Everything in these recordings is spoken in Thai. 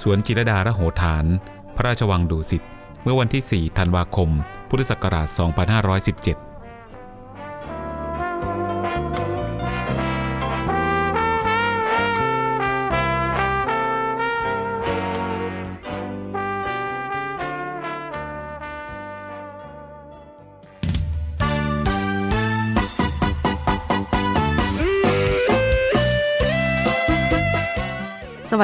สวนจิรดาระโหฐาน พระราชวังดุสิต เมื่อวันที่ 4 ธันวาคม พุทธศักราช 2517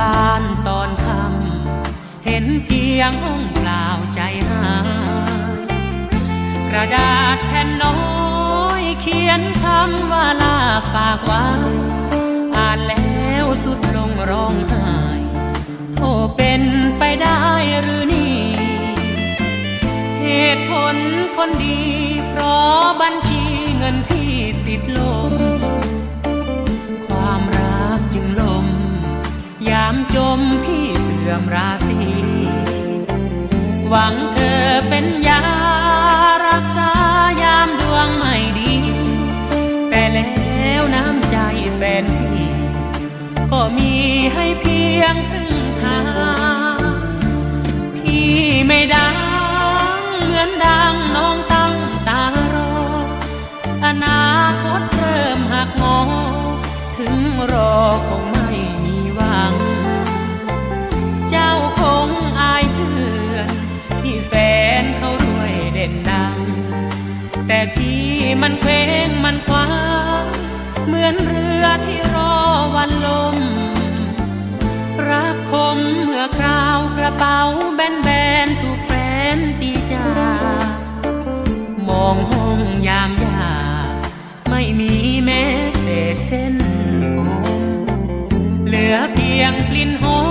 บ้านตอนค่ำเห็นเพียงห้องเปล่าใจหายกระดาษแผ่นน้อยเขียนคำว่าลาฝากไว้อ่านแล้วสุดลงร้องไห้โอเป็นไปได้หรือนี่ เหตุผลคนดี เพราะบัญชีเงินพี่ติดลมามจมพี่เสื่อมราศีหวังเธอเป็นยารักษายามดวงไม่ดี แต่แล้วน้ำใจแฟนพี่ ก็มีให้เพียงครึ่งทาง พี่ไม่ดังเหมือนดังน้องตั้งตารอ อนาคตเริ่มหักงอถึงรอคง พี่มันเคว้งมันคว้า เหมือนเรือที่รอวันลม รักคมเมื่อคราวกระเป๋าแบนๆถูกแฟนตีจา มองห้องยามยากไม่มีแม้เศษเส้นผมเหลือเพียงกลิ่นหอ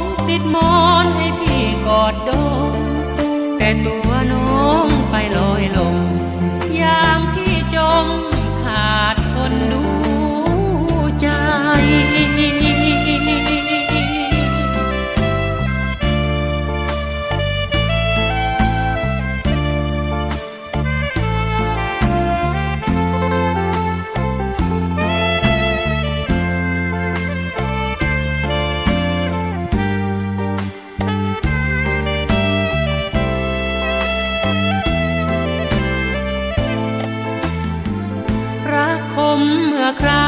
ม ติดมอนให้พี่กอดดมแต่ตัวน้องไปลอยลง ครา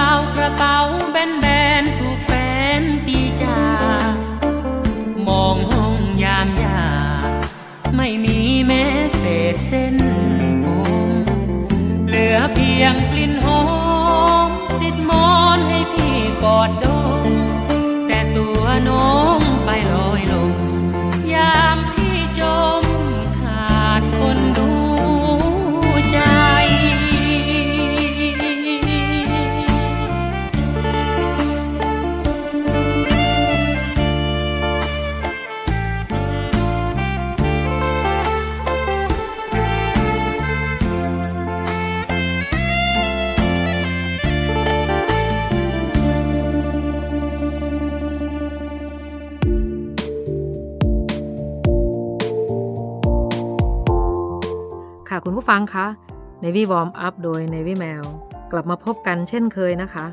คุณผู้ฟังคะ Navy Warm Up โดย Navy Mail กลับมาพบกันเช่นเคยนะคะ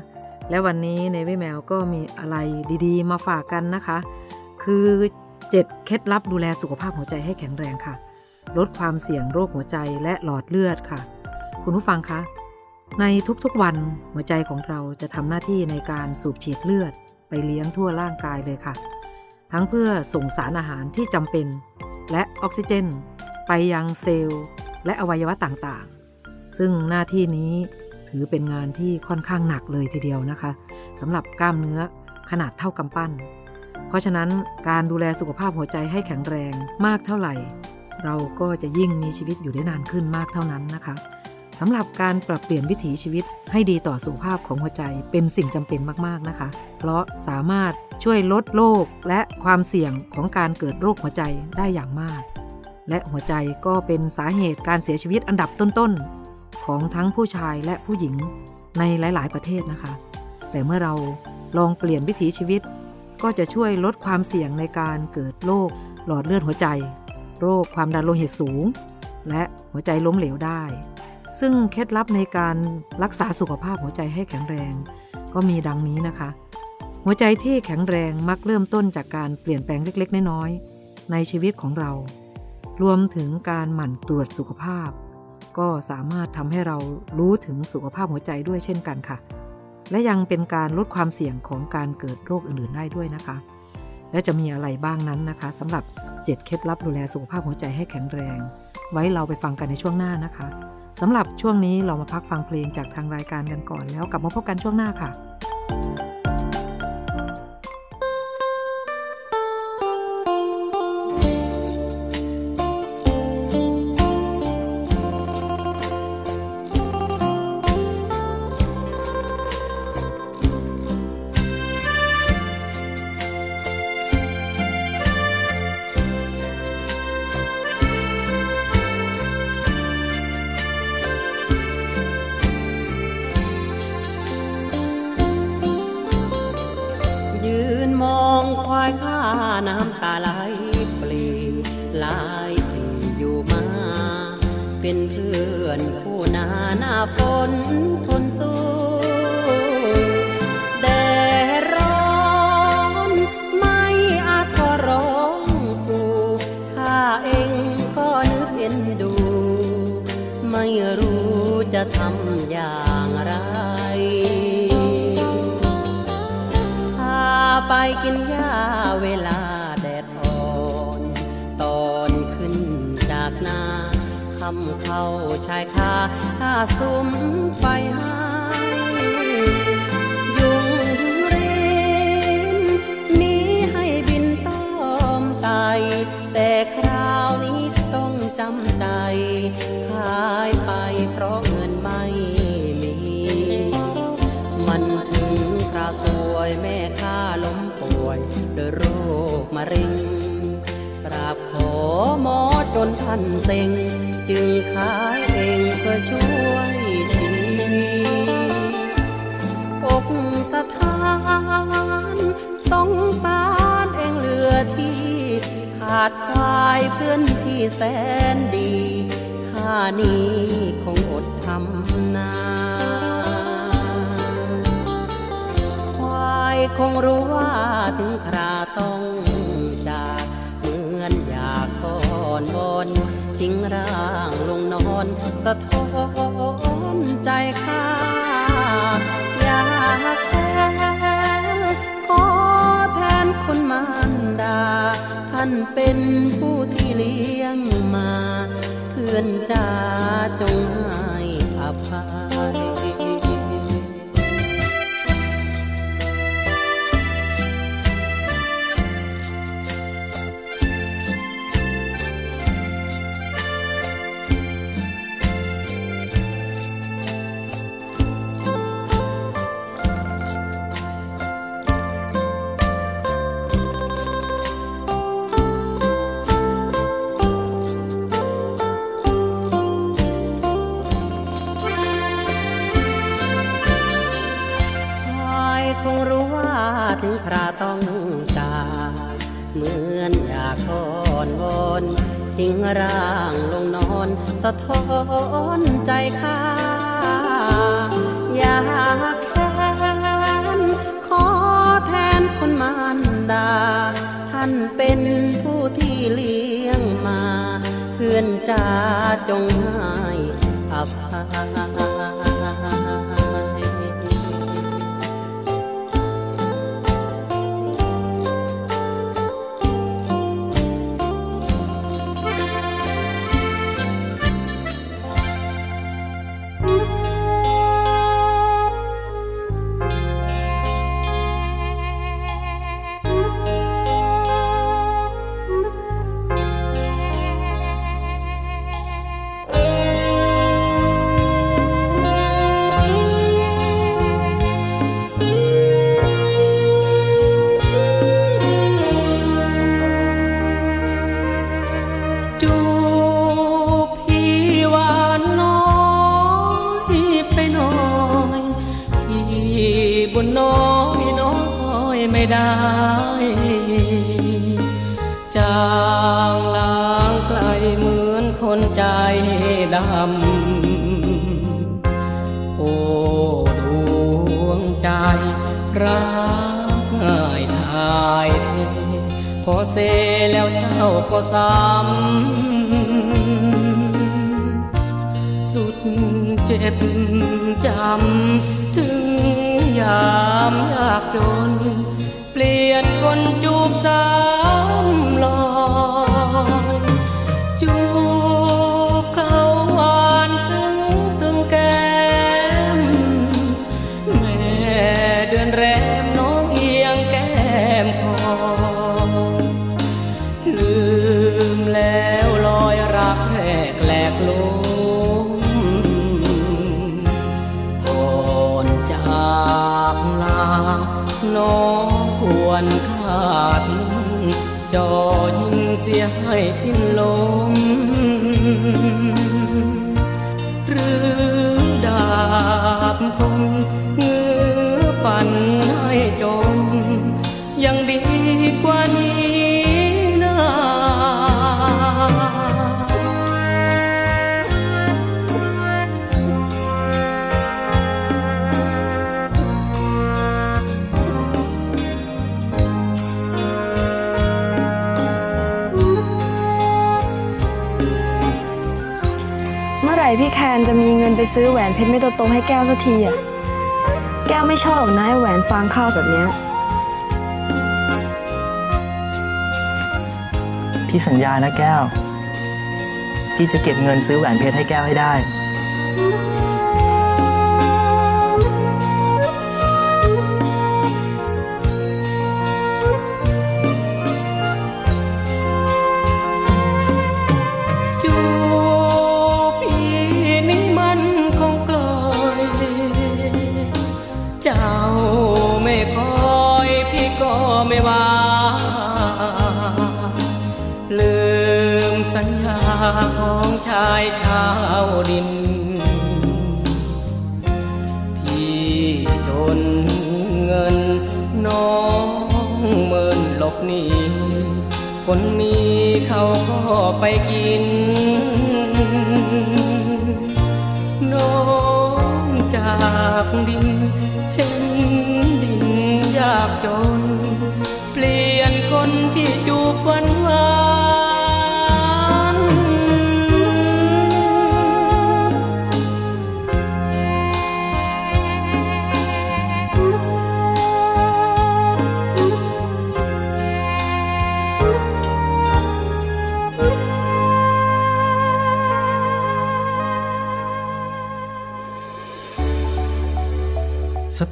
และวันนี้ Navy Mail ก็มีอะไรดีๆ มาฝากกันนะคะ คือ 7 เคล็ดลับดูแลสุขภาพหัวใจให้แข็งแรงค่ะ ลดความเสี่ยงโรคหัวใจและหลอดเลือดค่ะ คุณผู้ฟังคะ ในทุกๆวันหัวใจของเราจะทำหน้าที่ในการสูบฉีดเลือด ไปเลี้ยงทั่วร่างกายเลยค่ะ ทั้งเพื่อส่งสารอาหารที่จำเป็น และออกซิเจน ไปยังเซลล์ และอวัยวะต่างๆ ซึ่งหน้าที่นี้ถือเป็นงานที่ค่อนข้างหนักเลยทีเดียวนะคะสำหรับกล้ามเนื้อขนาดเท่ากำปั้น เพราะฉะนั้นการดูแลสุขภาพหัวใจให้แข็งแรงมากเท่าไหร่ เราก็จะยิ่งมีชีวิตอยู่ได้นานขึ้นมากเท่านั้นนะคะสำหรับการปรับเปลี่ยนวิถีชีวิตให้ดีต่อสุขภาพของหัวใจเป็นสิ่งจำเป็นมากๆนะคะ เพราะสามารถช่วยลดโรคและความเสี่ยงของการเกิดโรคหัวใจได้อย่างมาก และหัวใจก็เป็นสาเหตุการเสียชีวิตอันดับต้นๆ ของทั้งผู้ชายและผู้หญิงในหลาย ๆ ประเทศนะคะ แต่เมื่อเราลองเปลี่ยนวิถีชีวิต ก็จะช่วยลดความเสี่ยงในการเกิดโรคหลอดเลือดหัวใจ โรคความดันโลหิตสูง และหัวใจล้มเหลวได้ ซึ่งเคล็ดลับในการรักษาสุขภาพหัวใจให้แข็งแรง ก็มีดังนี้นะคะ หัวใจที่แข็งแรงมักเริ่มต้นจากการเปลี่ยนแปลงเล็ก ๆ น้อยๆในชีวิตของเรา รวมถึงการหมั่นตรวจสุขภาพ ก็สามารถทำให้เรารู้ถึงสุขภาพหัวใจด้วยเช่นกันค่ะ และยังเป็นการลดความเสี่ยงของการเกิดโรคอื่นๆได้ด้วยนะคะ และจะมีอะไรบ้างนั้นนะคะสำหรับ 7 เคล็ดลับดูแลสุขภาพหัวใจให้แข็งแรง ไว้เราไปฟังกันในช่วงหน้านะคะสำหรับช่วงนี้เรามาพักฟังเพลงจากทางรายการกันก่อนแล้วกลับมาพบกันช่วงหน้าค่ะ อนคู่หนาหน้าฝนทนสู้แดดร้อนไม่อาจขอร้องกูข้าเองก็นึกเอ็นดู ไม่รู้จะทำอย่างไรพาไปกินหญ้าเวลา เข้าชายคาข้าสุมไฟให้ยุงเรินมีให้บินต้อมไตแต่คราวนี้ต้องจำใจขายไปเพราะเงินไม่มี มันถึงคราวสวยแม่ข้าล้มป่วยด้วยโรคมะเร็งกราบขอหมอจนท่านเซ็ง จึงขายเองเพื่อช่วยชีวิตอกสถานสงสารเองเหลือที่ ขาดควายเพื่อนที่แสนดีข้านี้คงอดทำนาควายคงรู้ว่าถึงคราต้องจากเหมือนอยากก่อนวอน ทิ้งร่างลงนอน สะท้อนใจข้าอยากแทนขอแทนคนมารดา ท่านเป็นผู้ที่เลี้ยงมา เพื่อนจ้าจงให้อภัย จูพี่หวานน้อยไปหน่อยพี่บุญน้อยน้อยไม่ได้จางลางไกลเหมือนคนใจดำโอ้ดวงใจรัก พอเซแล้วเจ้าก็ซ้ำสุดเจ็บจำ ถึงยามยากจน เปลี่ยนคนจูบสำ เสียให้สิ้นลมหรือดาบคมเงื้อฟันให้จมยังดีกว่า ไหร่พี่แคนจะมีเงินไปซื้อแหวนเพชรไม็ดโตๆให้แก้วสักทีอะแก้วไม่ชอบหรอกนะไอ้แหวนฟางข้าวแบบเนี้ย พี่สัญญานะแก้ว พี่จะเก็บเงินซื้อแหวนเพชรให้แก้วให้ได้ายชาวดิน พี่จนเงินน้องเมินหลบหนีคนมีเขาก็ไปกิน น้องจากดิน เห็นดินยากจน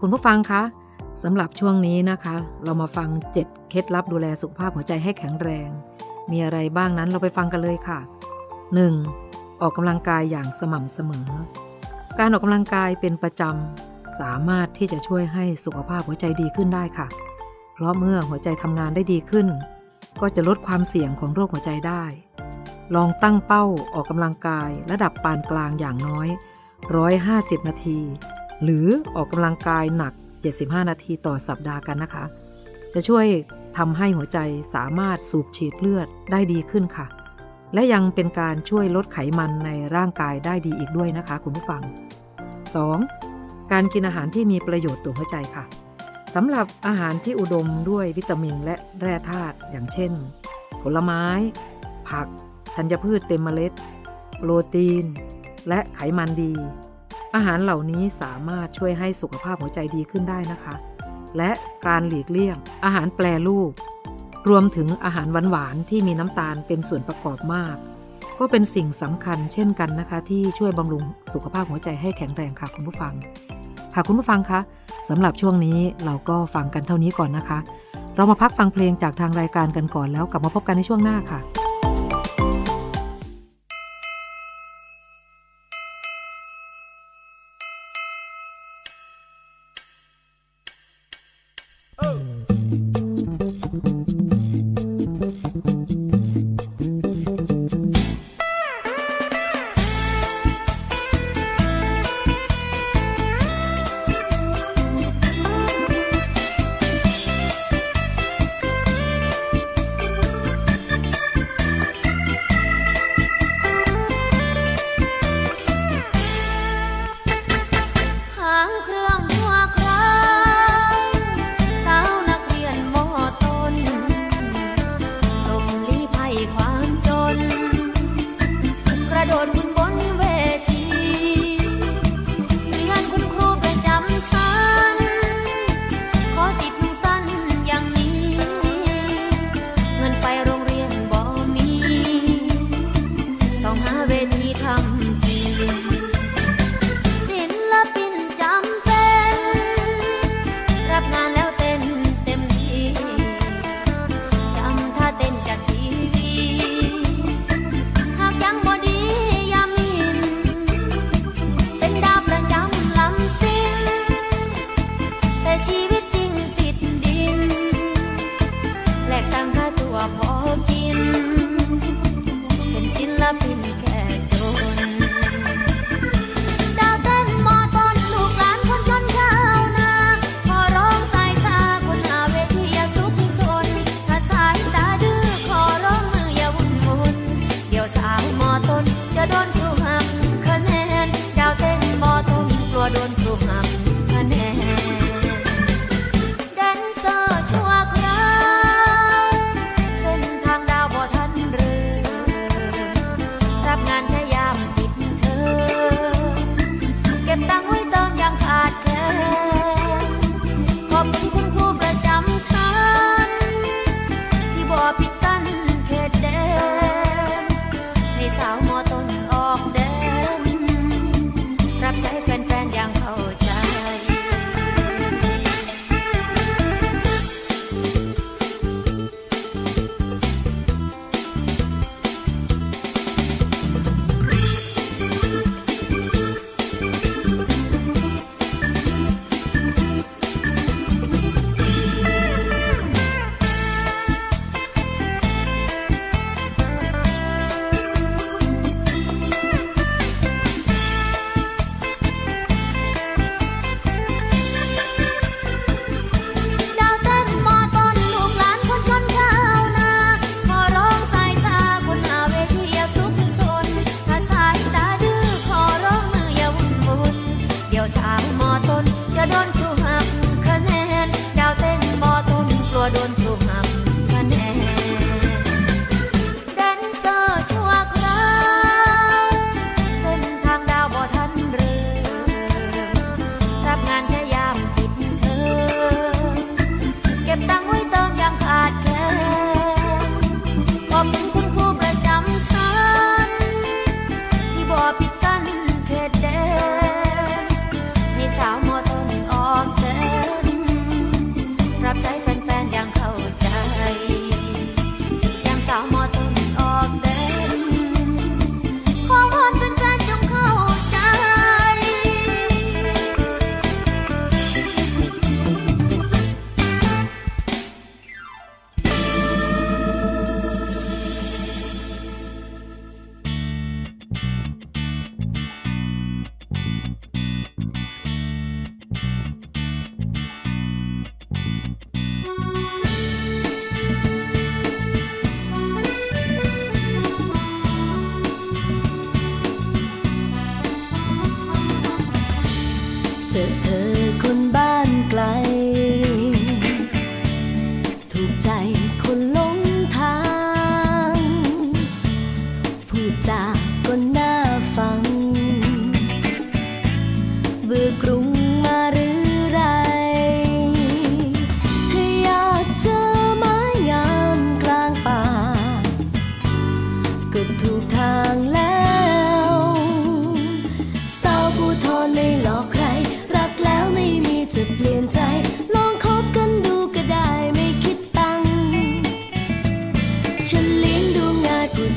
คุณผู้ฟังคะสำหรับช่วงนี้นะคะ เรามาฟัง 7 เคล็ดลับดูแลสุขภาพหัวใจให้แข็งแรง มีอะไรบ้างนั้นเราไปฟังกันเลยค่ะ 1. ออกกำลังกายอย่างสม่ำเสมอ การออกกำลังกายเป็นประจำสามารถที่จะช่วยให้สุขภาพหัวใจดีขึ้นได้ค่ะ เพราะเมื่อหัวใจทำงานได้ดีขึ้น ก็จะลดความเสี่ยงของโรคหัวใจได้ ลองตั้งเป้าออกกำลังกายระดับปานกลางอย่างน้อย 150 นาที หรือออกกำลังกายหนัก 75 นาทีต่อสัปดาห์กันนะคะ จะช่วยทำให้หัวใจสามารถสูบฉีดเลือดได้ดีขึ้นค่ะ และยังเป็นการช่วยลดไขมันในร่างกายได้ดีอีกด้วยนะคะ คุณผู้ฟัง 2. การกินอาหารที่มีประโยชน์ต่อหัวใจค่ะสำหรับอาหารที่อุดมด้วยวิตามินและแร่ธาตุอย่างเช่น ผลไม้ ผัก ธัญพืชเต็มเมล็ด โปรตีน และไขมันดี อาหารเหล่านี้สามารถช่วยให้สุขภาพหัวใจดีขึ้นได้นะคะ และการหลีกเลี่ยง อาหารแปรรูป รวมถึงอาหารหวานๆที่มีน้ำตาลเป็นส่วนประกอบมาก ก็เป็นสิ่งสำคัญเช่นกันนะคะ ที่ช่วยบำรุงสุขภาพหัวใจให้แข็งแรงค่ะคุณผู้ฟัง ค่ะคุณผู้ฟังคะสำหรับช่วงนี้เราก็ฟังกันเท่านี้ก่อนนะคะ เรามาพักฟังเพลงจากทางรายการกันก่อนแล้วกลับมาพบกันในช่วงหน้าค่ะ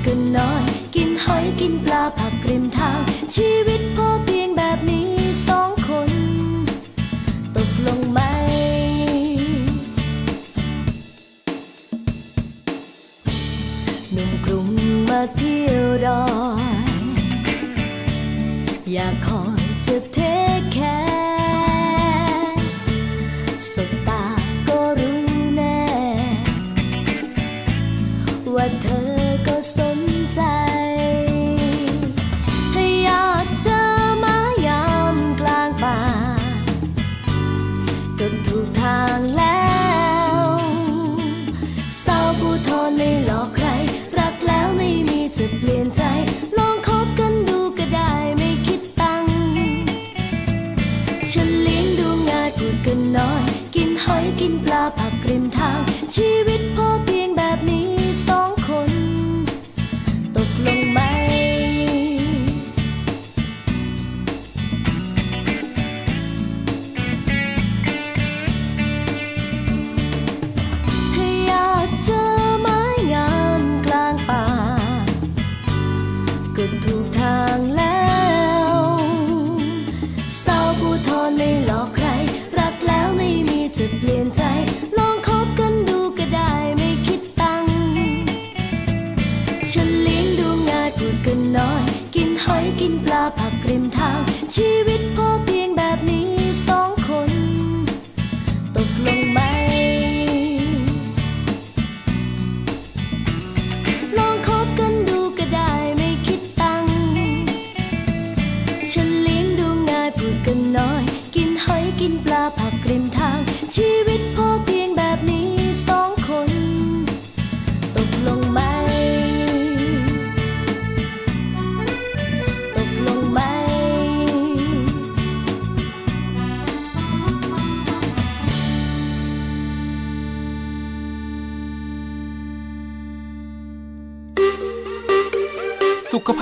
กันน้อย กินหอยกินปลาผักริมทางชีวิต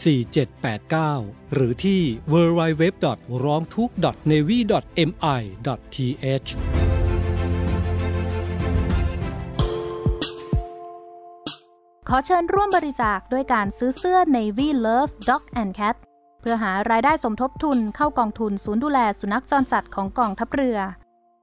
4789 หรือที่ www. ร้องทุกข์ navy mi th ขอเชิญร่วมบริจาคด้วยการซื้อเสื้อ Navy Love Dog and Cat เพื่อหารายได้สมทบทุนเข้ากองทุนศูนย์ดูแลสุนัขจรจัดของกองทัพเรือ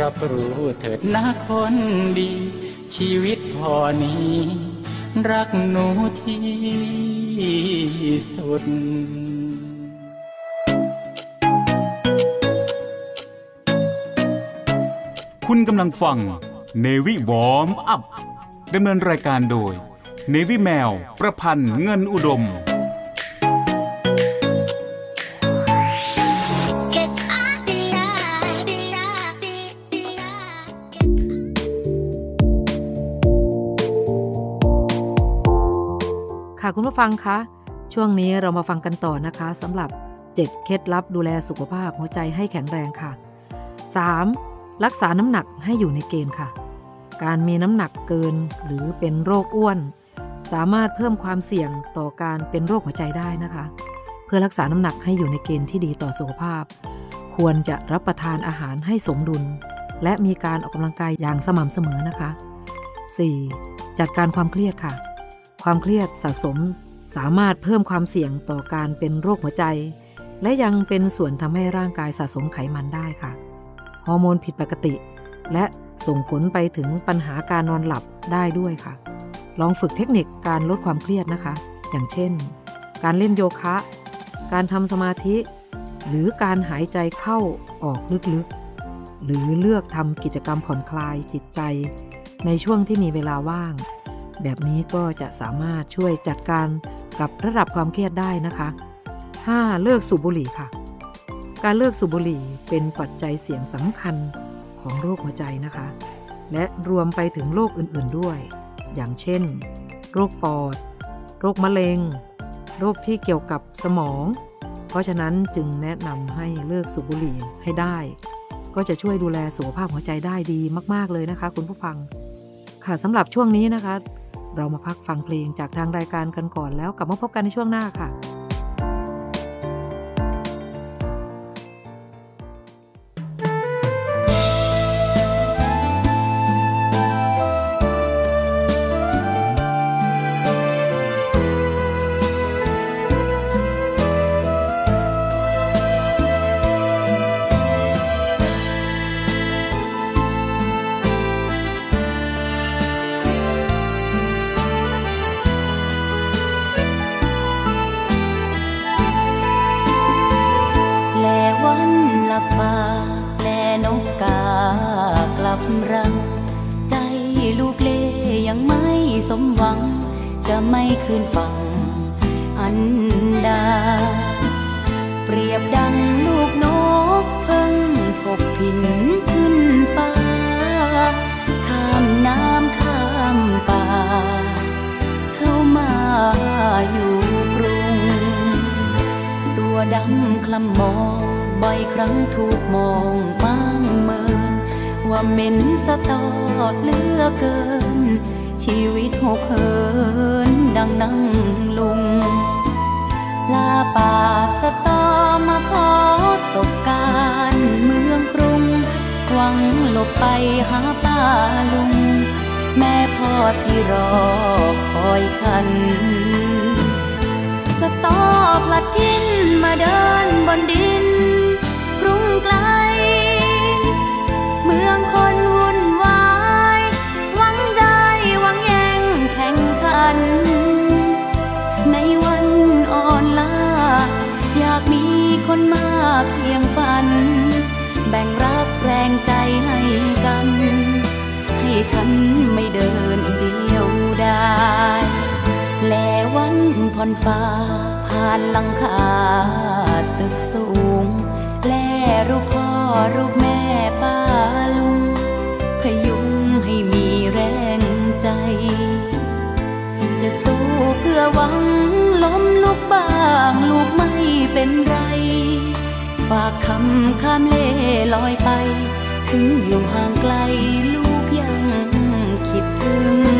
รับรู้เถิดนะคนดี ชีวิตพอนี้ รักหนูที่สุดคุณกำลังฟังเนวิวอมอัพดำเนินรายการโดย เนวิแมว ประพันธ์เงินอุดม คุณผู้ฟังคะ ช่วงนี้เรามาฟังกันต่อนะคะสำหรับ 7 เคล็ดลับดูแลสุขภาพหัวใจให้แข็งแรงค่ะ 3. รักษาน้ำหนักให้อยู่ในเกณฑ์ค่ะ การมีน้ำหนักเกินหรือเป็นโรคอ้วน สามารถเพิ่มความเสี่ยงต่อการเป็นโรคหัวใจได้นะคะ เพื่อรักษาน้ำหนักให้อยู่ในเกณฑ์ที่ดีต่อสุขภาพ ควรจะรับประทานอาหารให้สมดุล และมีการออกกำลังกายอย่างสม่ำเสมอนะคะ 4. จัดการความเครียดค่ะ ความเครียดสะสม สามารถเพิ่มความเสี่ยงต่อการเป็นโรคหัวใจ และยังเป็นส่วนทำให้ร่างกายสะสมไขมันได้ค่ะ ฮอร์โมนผิดปกติ และส่งผลไปถึงปัญหาการนอนหลับได้ด้วยค่ะ ลองฝึกเทคนิคการลดความเครียดนะคะ อย่างเช่น การเล่นโยคะ การทำสมาธิ หรือการหายใจเข้าออกลึกๆ หรือเลือกทำกิจกรรมผ่อนคลายจิตใจ ในช่วงที่มีเวลาว่าง แบบนี้ก็จะสามารถช่วยจัดการกับระดับความเครียดได้นะคะ 5. เลิกสูบบุหรี่ค่ะ การเลิกสูบบุหรี่เป็นปัจจัยเสี่ยงสำคัญของโรคหัวใจนะคะ และรวมไปถึงโรคอื่นๆด้วย อย่างเช่น โรคปอด โรคมะเร็ง โรคที่เกี่ยวกับสมอง เพราะฉะนั้นจึงแนะนำให้เลิกสูบบุหรี่ให้ได้ ก็จะช่วยดูแลสุขภาพหัวใจได้ดีมาก ๆเลยนะคะ คุณผู้ฟังค่ะสำหรับช่วงนี้นะคะ เรามาพักฟังเพลงจากทางรายการกันก่อนแล้วกลับมาพบกันในช่วงหน้าค่ะ คลำมองบ่อยครั้งถูกมองมางเมิน ว่าเหม็นสะตอดเลือเกิน ชีวิตหกเหินดังนั่งลุง ลาป่าสะตอมาขอสบการเมืองกรุงหวังหลบไปหาป้าลุง แม่พ่อที่รอคอยฉัน ตอพลัดทิ้นมาเดินบนดินกรุงไกล เมืองคนวุ่นวาย หวังได้หวังแย่งแข่งขัน ในวันอ่อนล้าอยากมีคนมาเพียงฝัน แบ่งรับแรงใจให้กัน ให้ฉันไม่เดินเดียวได้ แลวันผ่อนฟ้า ผ่านหลังคาตึกสูง แลรูปพ่อรูปแม่ป้าลุง พยุงให้มีแรงใจ จะสู้เพื่อหวังล้มลุกบ้างลูกไม่เป็นไร ฝากคำข้ามเล่ลอยไป ถึงอยู่ห่างไกลลูกยังคิดถึง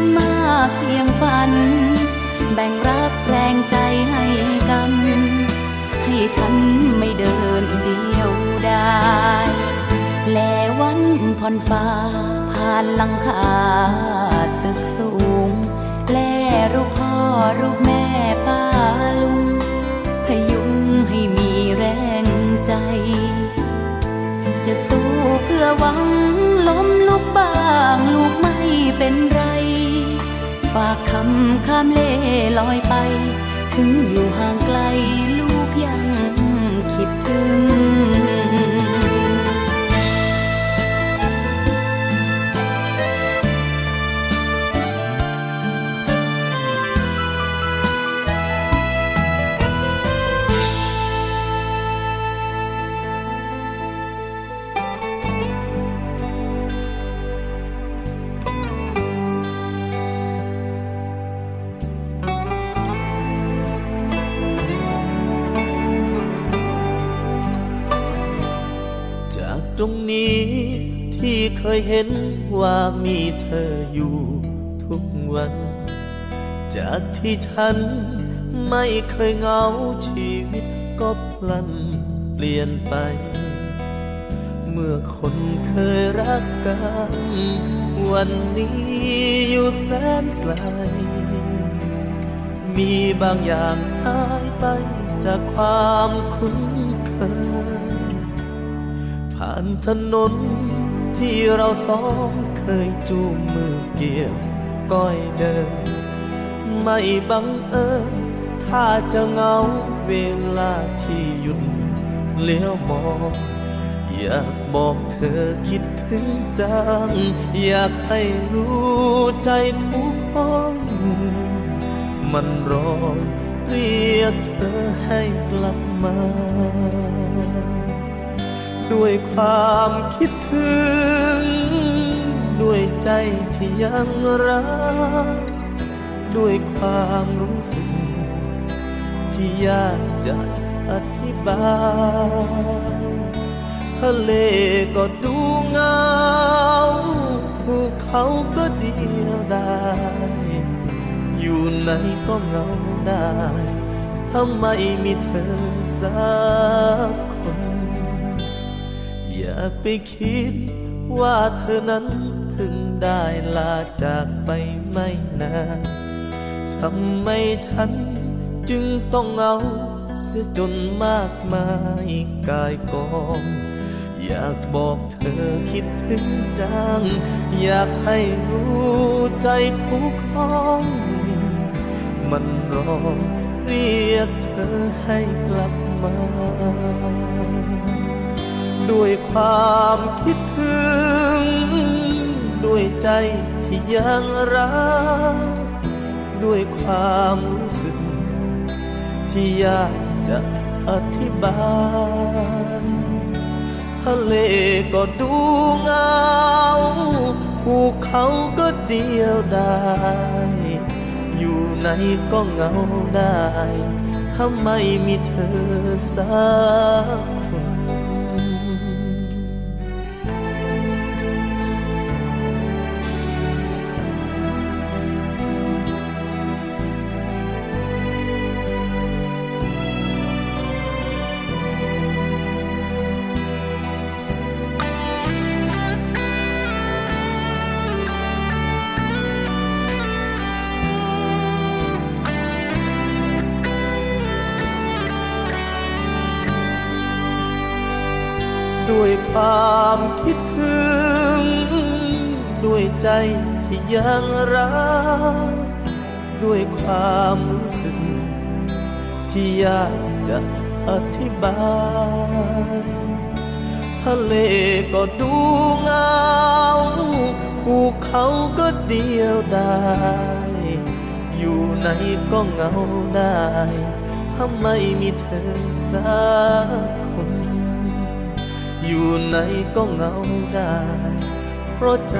มีคนมาเคียงฝัน แบ่งรักแรงใจให้กัน ให้ฉันไม่เดินเดียวได้แลวันผ่อนฟ้า ผ่านหลังคาตึกสูง แลรูปพ่อรูปแม่ป้าลุง พยุงให้มีแรงใจ จะสู้เพื่อหวังล้มลุกบ้างลูกไม่เป็นไร ฝากคำข้ามเล่ลอยไป ถึงอยู่ห่างไกลลูกยังคิดถึง ที่เคยเห็นว่ามีเธออยู่ทุกวัน จากที่ฉันไม่เคยเหงาชีวิตก็พลันเปลี่ยนไป เมื่อคนเคยรักกัน วันนี้อยู่แสนไกล มีบางอย่างหายไปจากความคุ้นเคยผ่านถนน ที่เราสองเคยจูงมือเกี่ยวก้อยเดิน ไม่บังเอิญถ้าจะเงาเวลาที่หยุดเลี้ยวมองอยากบอกเธอคิดถึงจัง อยากให้รู้ใจทุกห้องมันรอเรียกเธอให้กลับมา ด้วยความคิดถึง ใจที่ยังรัก ด้วยความรู้สึก ที่ยากจะอธิบาย ทะเลก็ดูเงาภูเขาก็เดียวดายอยู่ไหนก็เหงาได้ถ้าไม่มีเธอสักคน อย่าไปคิดว่าเธอนั้น ได้ลาจากไปไม่นานทำไมฉันจึงต้องเอาเสียจนมากมายกายกองอยากบอกเธอคิดถึงจัง อยากให้รู้ใจทุกห้อง มันรอเรียกเธอให้กลับมา ด้วยความคิดถึง ด้วยใจที่ยังรัก ด้วยความรู้สึก ที่ยากจะอธิบาย ทะเลก็ดูเงาภูเขาก็เดียวดายอยู่ไหนก็เงาได้ ถ้าไม่มีเธอสัก ยังรักด้วยความรู้สึก ที่ยากจะอธิบาย ทะเลก็ดูเงาภูเขาก็เดียวได้อยู่ไหนก็เหงาได้ถ้าไม่มีเธอสักคน อยู่ไหนก็เหงาได้ เพราะใจ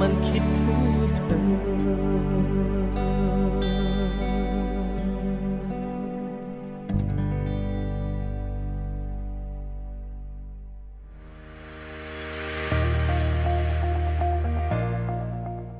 มันคิดถึง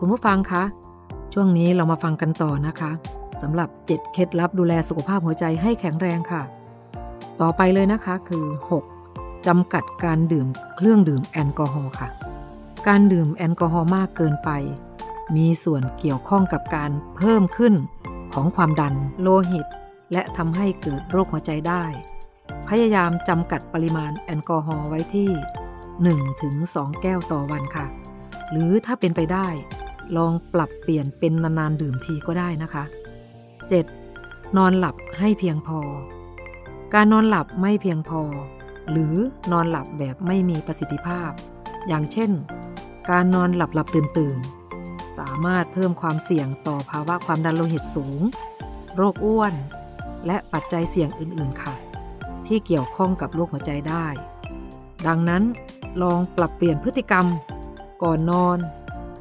คุณผู้ฟังคะช่วงนี้เรามาฟังกันต่อนะคะสำหรับ 7 เคล็ดลับดูแลสุขภาพหัวใจให้แข็งแรงค่ะ ต่อไปเลยนะคะคือ 6. จำกัดการดื่มเครื่องดื่มแอลกอฮอล์ค่ะ การดื่มแอลกอฮอล์มากเกินไป มีส่วนเกี่ยวข้องกับการเพิ่มขึ้นของความดันโลหิต และทำให้เกิดโรคหัวใจได้ พยายามจำกัดปริมาณแอลกอฮอล์ไว้ที่ 1-2 แก้วต่อวันค่ะ หรือถ้าเป็นไปได้ ลองปรับเปลี่ยนเป็นนานๆดื่มทีก็ได้นะคะ 7. นอนหลับให้เพียงพอ การนอนหลับไม่เพียงพอ หรือนอนหลับแบบไม่มีประสิทธิภาพ อย่างเช่น การนอนหลับหลับตื่นตื่นสามารถเพิ่มความเสี่ยงต่อภาวะความดันโลหิตสูง โรคอ้วน และปัจจัยเสี่ยงอื่นๆค่ะ ที่เกี่ยวข้องกับโรคหัวใจได้ ดังนั้นลองปรับเปลี่ยนพฤติกรรม ก่อนนอน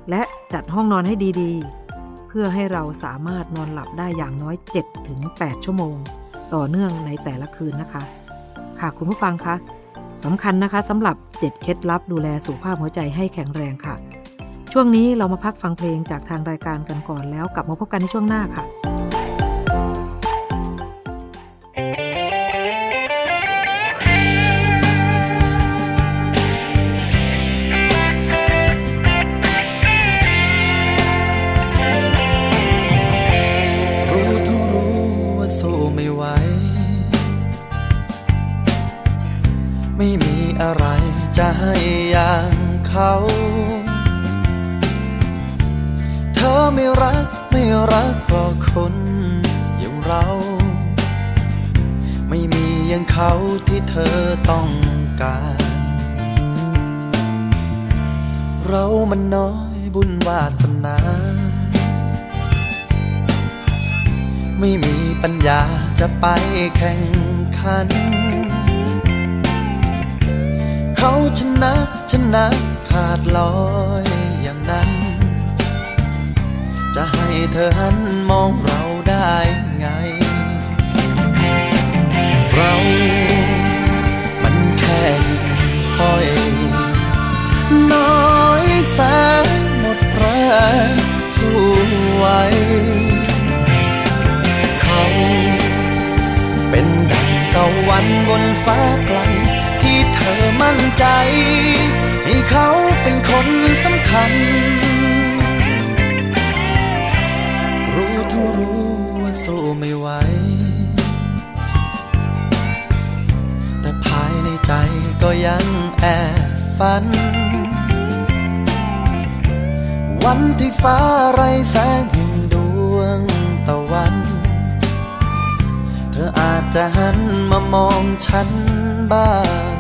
และจัดห้องนอนให้ดีๆ เพื่อให้เราสามารถนอนหลับได้อย่างน้อย 7-8 ชั่วโมง ต่อเนื่องในแต่ละคืนนะคะ ค่ะคุณผู้ฟังคะสำคัญนะคะสำหรับ 7 เคล็ดลับดูแลสุขภาพหัวใจให้แข็งแรงค่ะ ช่วงนี้เรามาพักฟังเพลงจากทางรายการกันก่อนแล้วกลับมาพบกันในช่วงหน้าค่ะ จะไปแข่งขัน เขาชนะชนะขาดลอยอย่างนั้น จะให้เธอหันมองเราได้ไง เรา มันแค่หิ่งห้อย สำคัญรู้ทั้งรู้ว่าสู้ไม่ไหว แต่ภายในใจก็ยังแอบฝัน วันที่ฟ้าไรแสงแห่งดวงตะวัน เธออาจจะหันมามองฉันบ้าง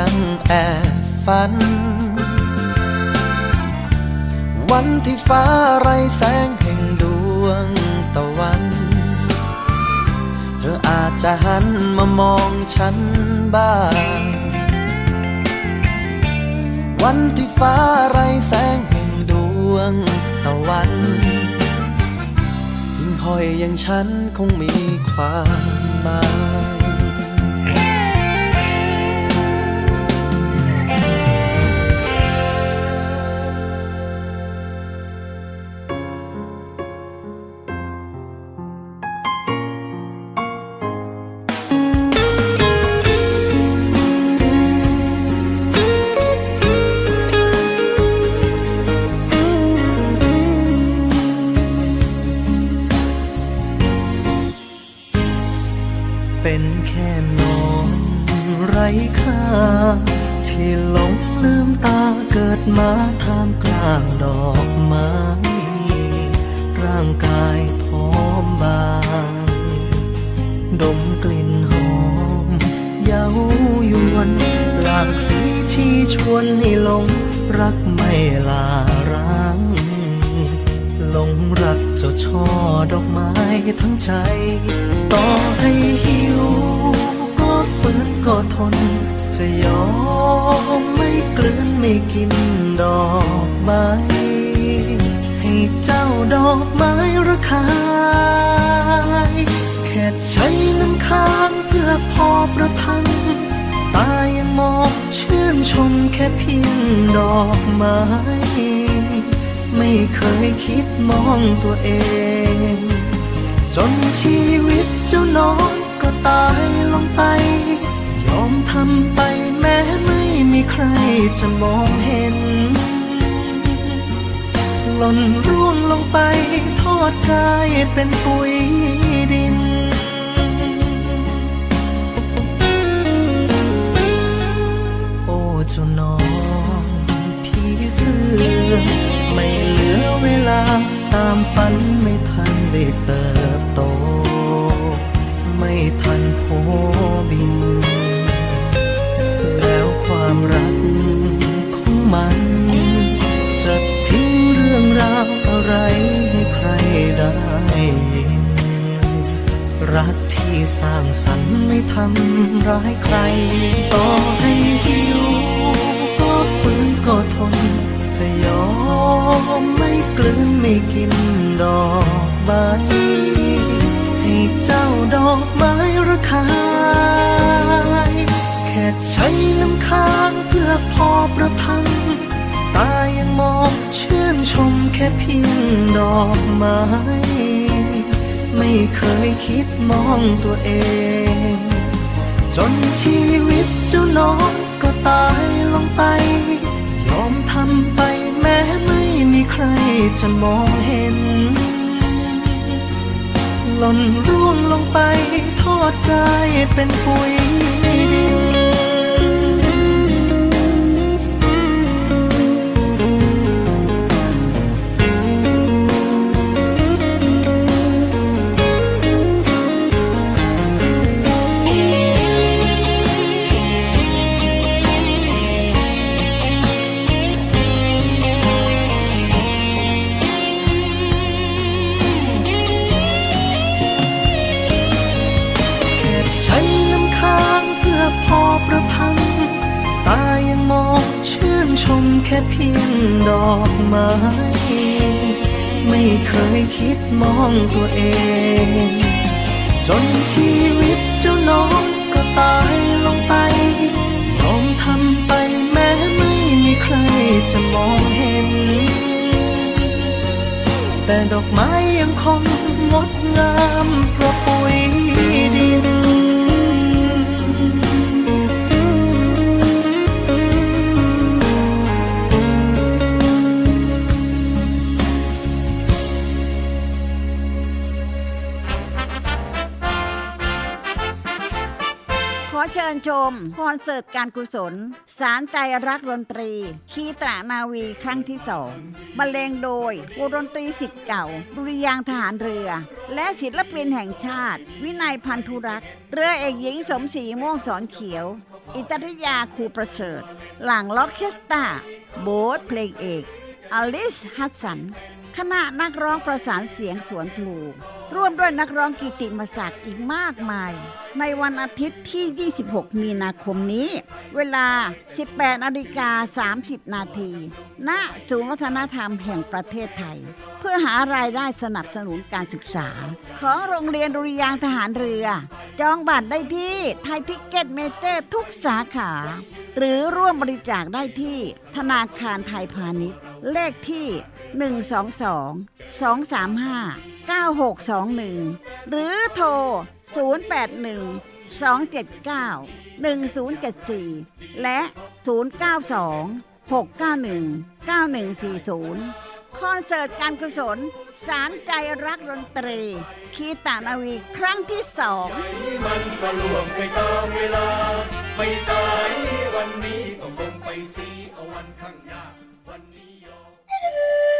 ยังแอบฝัน วันที่ฟ้าไรแสงแห่งดวงตะวัน เธออาจจะหันมามองฉันบ้าง วันที่ฟ้าไรแสงแห่งดวงตะวันหิ่งห้อยอย่างฉันคงมีความหมาย เพียงดอกไม้ ไม่เคยคิดมองตัวเอง จนชีวิตเจ้าน้องก็ตายลงไป ยอมทำไปแม้ไม่มีใครจะมองเห็น หล่นร่วงลงไปทอดกายเป็นปุ๋ย อ ไม่เหลือเวลา ตามฝันไม่ทันได้เติบโต ไม่ทันโผบิน แล้วความรักของมัน จะทิ้งเรื่องราวอะไรให้ใครได้ยินรักที่สร้างสรรค์ไม่ทำร้ายใครต่อให้ ไม่กลืนไม่กินดอกใบให้เจ้าดอกไม้ระคายแค่ใช้น้ำค้างเพื่อพอประทังตายังมองเชื่นชมแค่เพียงดอกไม้ไม่เคยคิดมองตัวเอง จนชีวิตเจ้าน้องก็ตายลงไป ยอมทำไป ใครจะมองเห็น หล่นร่วงลงไปทอดกายเป็นปุ๋ย ของตัวเอง จนชีวิตเจ้าน้องก็ตายลงไป ยอมทำไปแม้ไม่มีใครจะมองเห็น แต่ดอกไม้ยังคงงดงามประปุย ชมคอนเสิร์ตการกุศล สารใจรักดนตรี คีตรานาวีครั้งที่สองบรรเลงโดยวงดนตรีสิทธิ์เก่า ดุริยางทหารเรือ และศิลปินแห่งชาติ วินัยพันธุรักษ์เรือเอกหญิงสมศรีม่วงสอนเขียว อิตริยาครูประเสริฐ หลังล็อกเคสตาโบสเพลงเอกอลิสฮัสสันคณะนักร้องประสานเสียงสวนพลู ร่วมด้วยนักร้องกิตติมศักดิ์อีกมากมาย ในวันอาทิตย์ที่ 26 มีนาคมนี้ เวลา 18นาฬิกา 30 นาที ณ ศูนย์วัฒนธรรมแห่งประเทศไทย เพื่อหารายได้สนับสนุนการศึกษา ของโรงเรียนดุริยางค์ทหารเรือ จองบัตรได้ที่ ThaiTicketMajor ทุกสาขา หรือร่วมบริจาคได้ที่ธนาคารไทยพาณิชย์ เลขที่ 122 235 9621 หรือโทร 081 279 1074 และ 092 691 9140 คอนเสิร์ตการกุศล สารใจรักดนตรี คีตานาวีครั้งที่สองมันก็ล่วงไปตามเวลา ไม่ตายวันนี้ก็คงไปสีเอาวันข้างหน้า วันนี้ยอม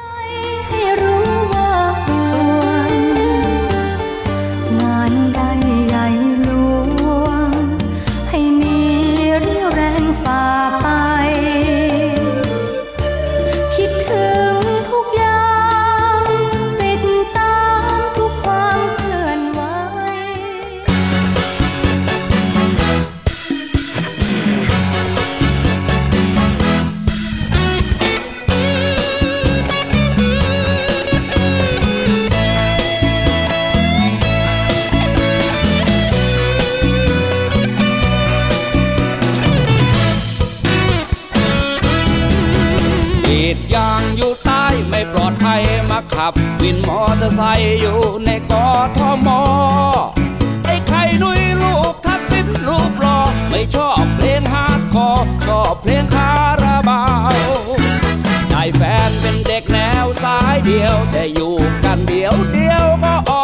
ับวินมอเตอร์ไซค์อยู่ในกอทมไอ้ไข่นุยลูกทักษิณรูปหล่อไม่ชอบเพลงฮาร์ดคอร์ชอบเพลงคาราบาวได้แฟนเป็นเด็กแนวสายเดียวแต่อยู่กันเดียวเดียวก็ออ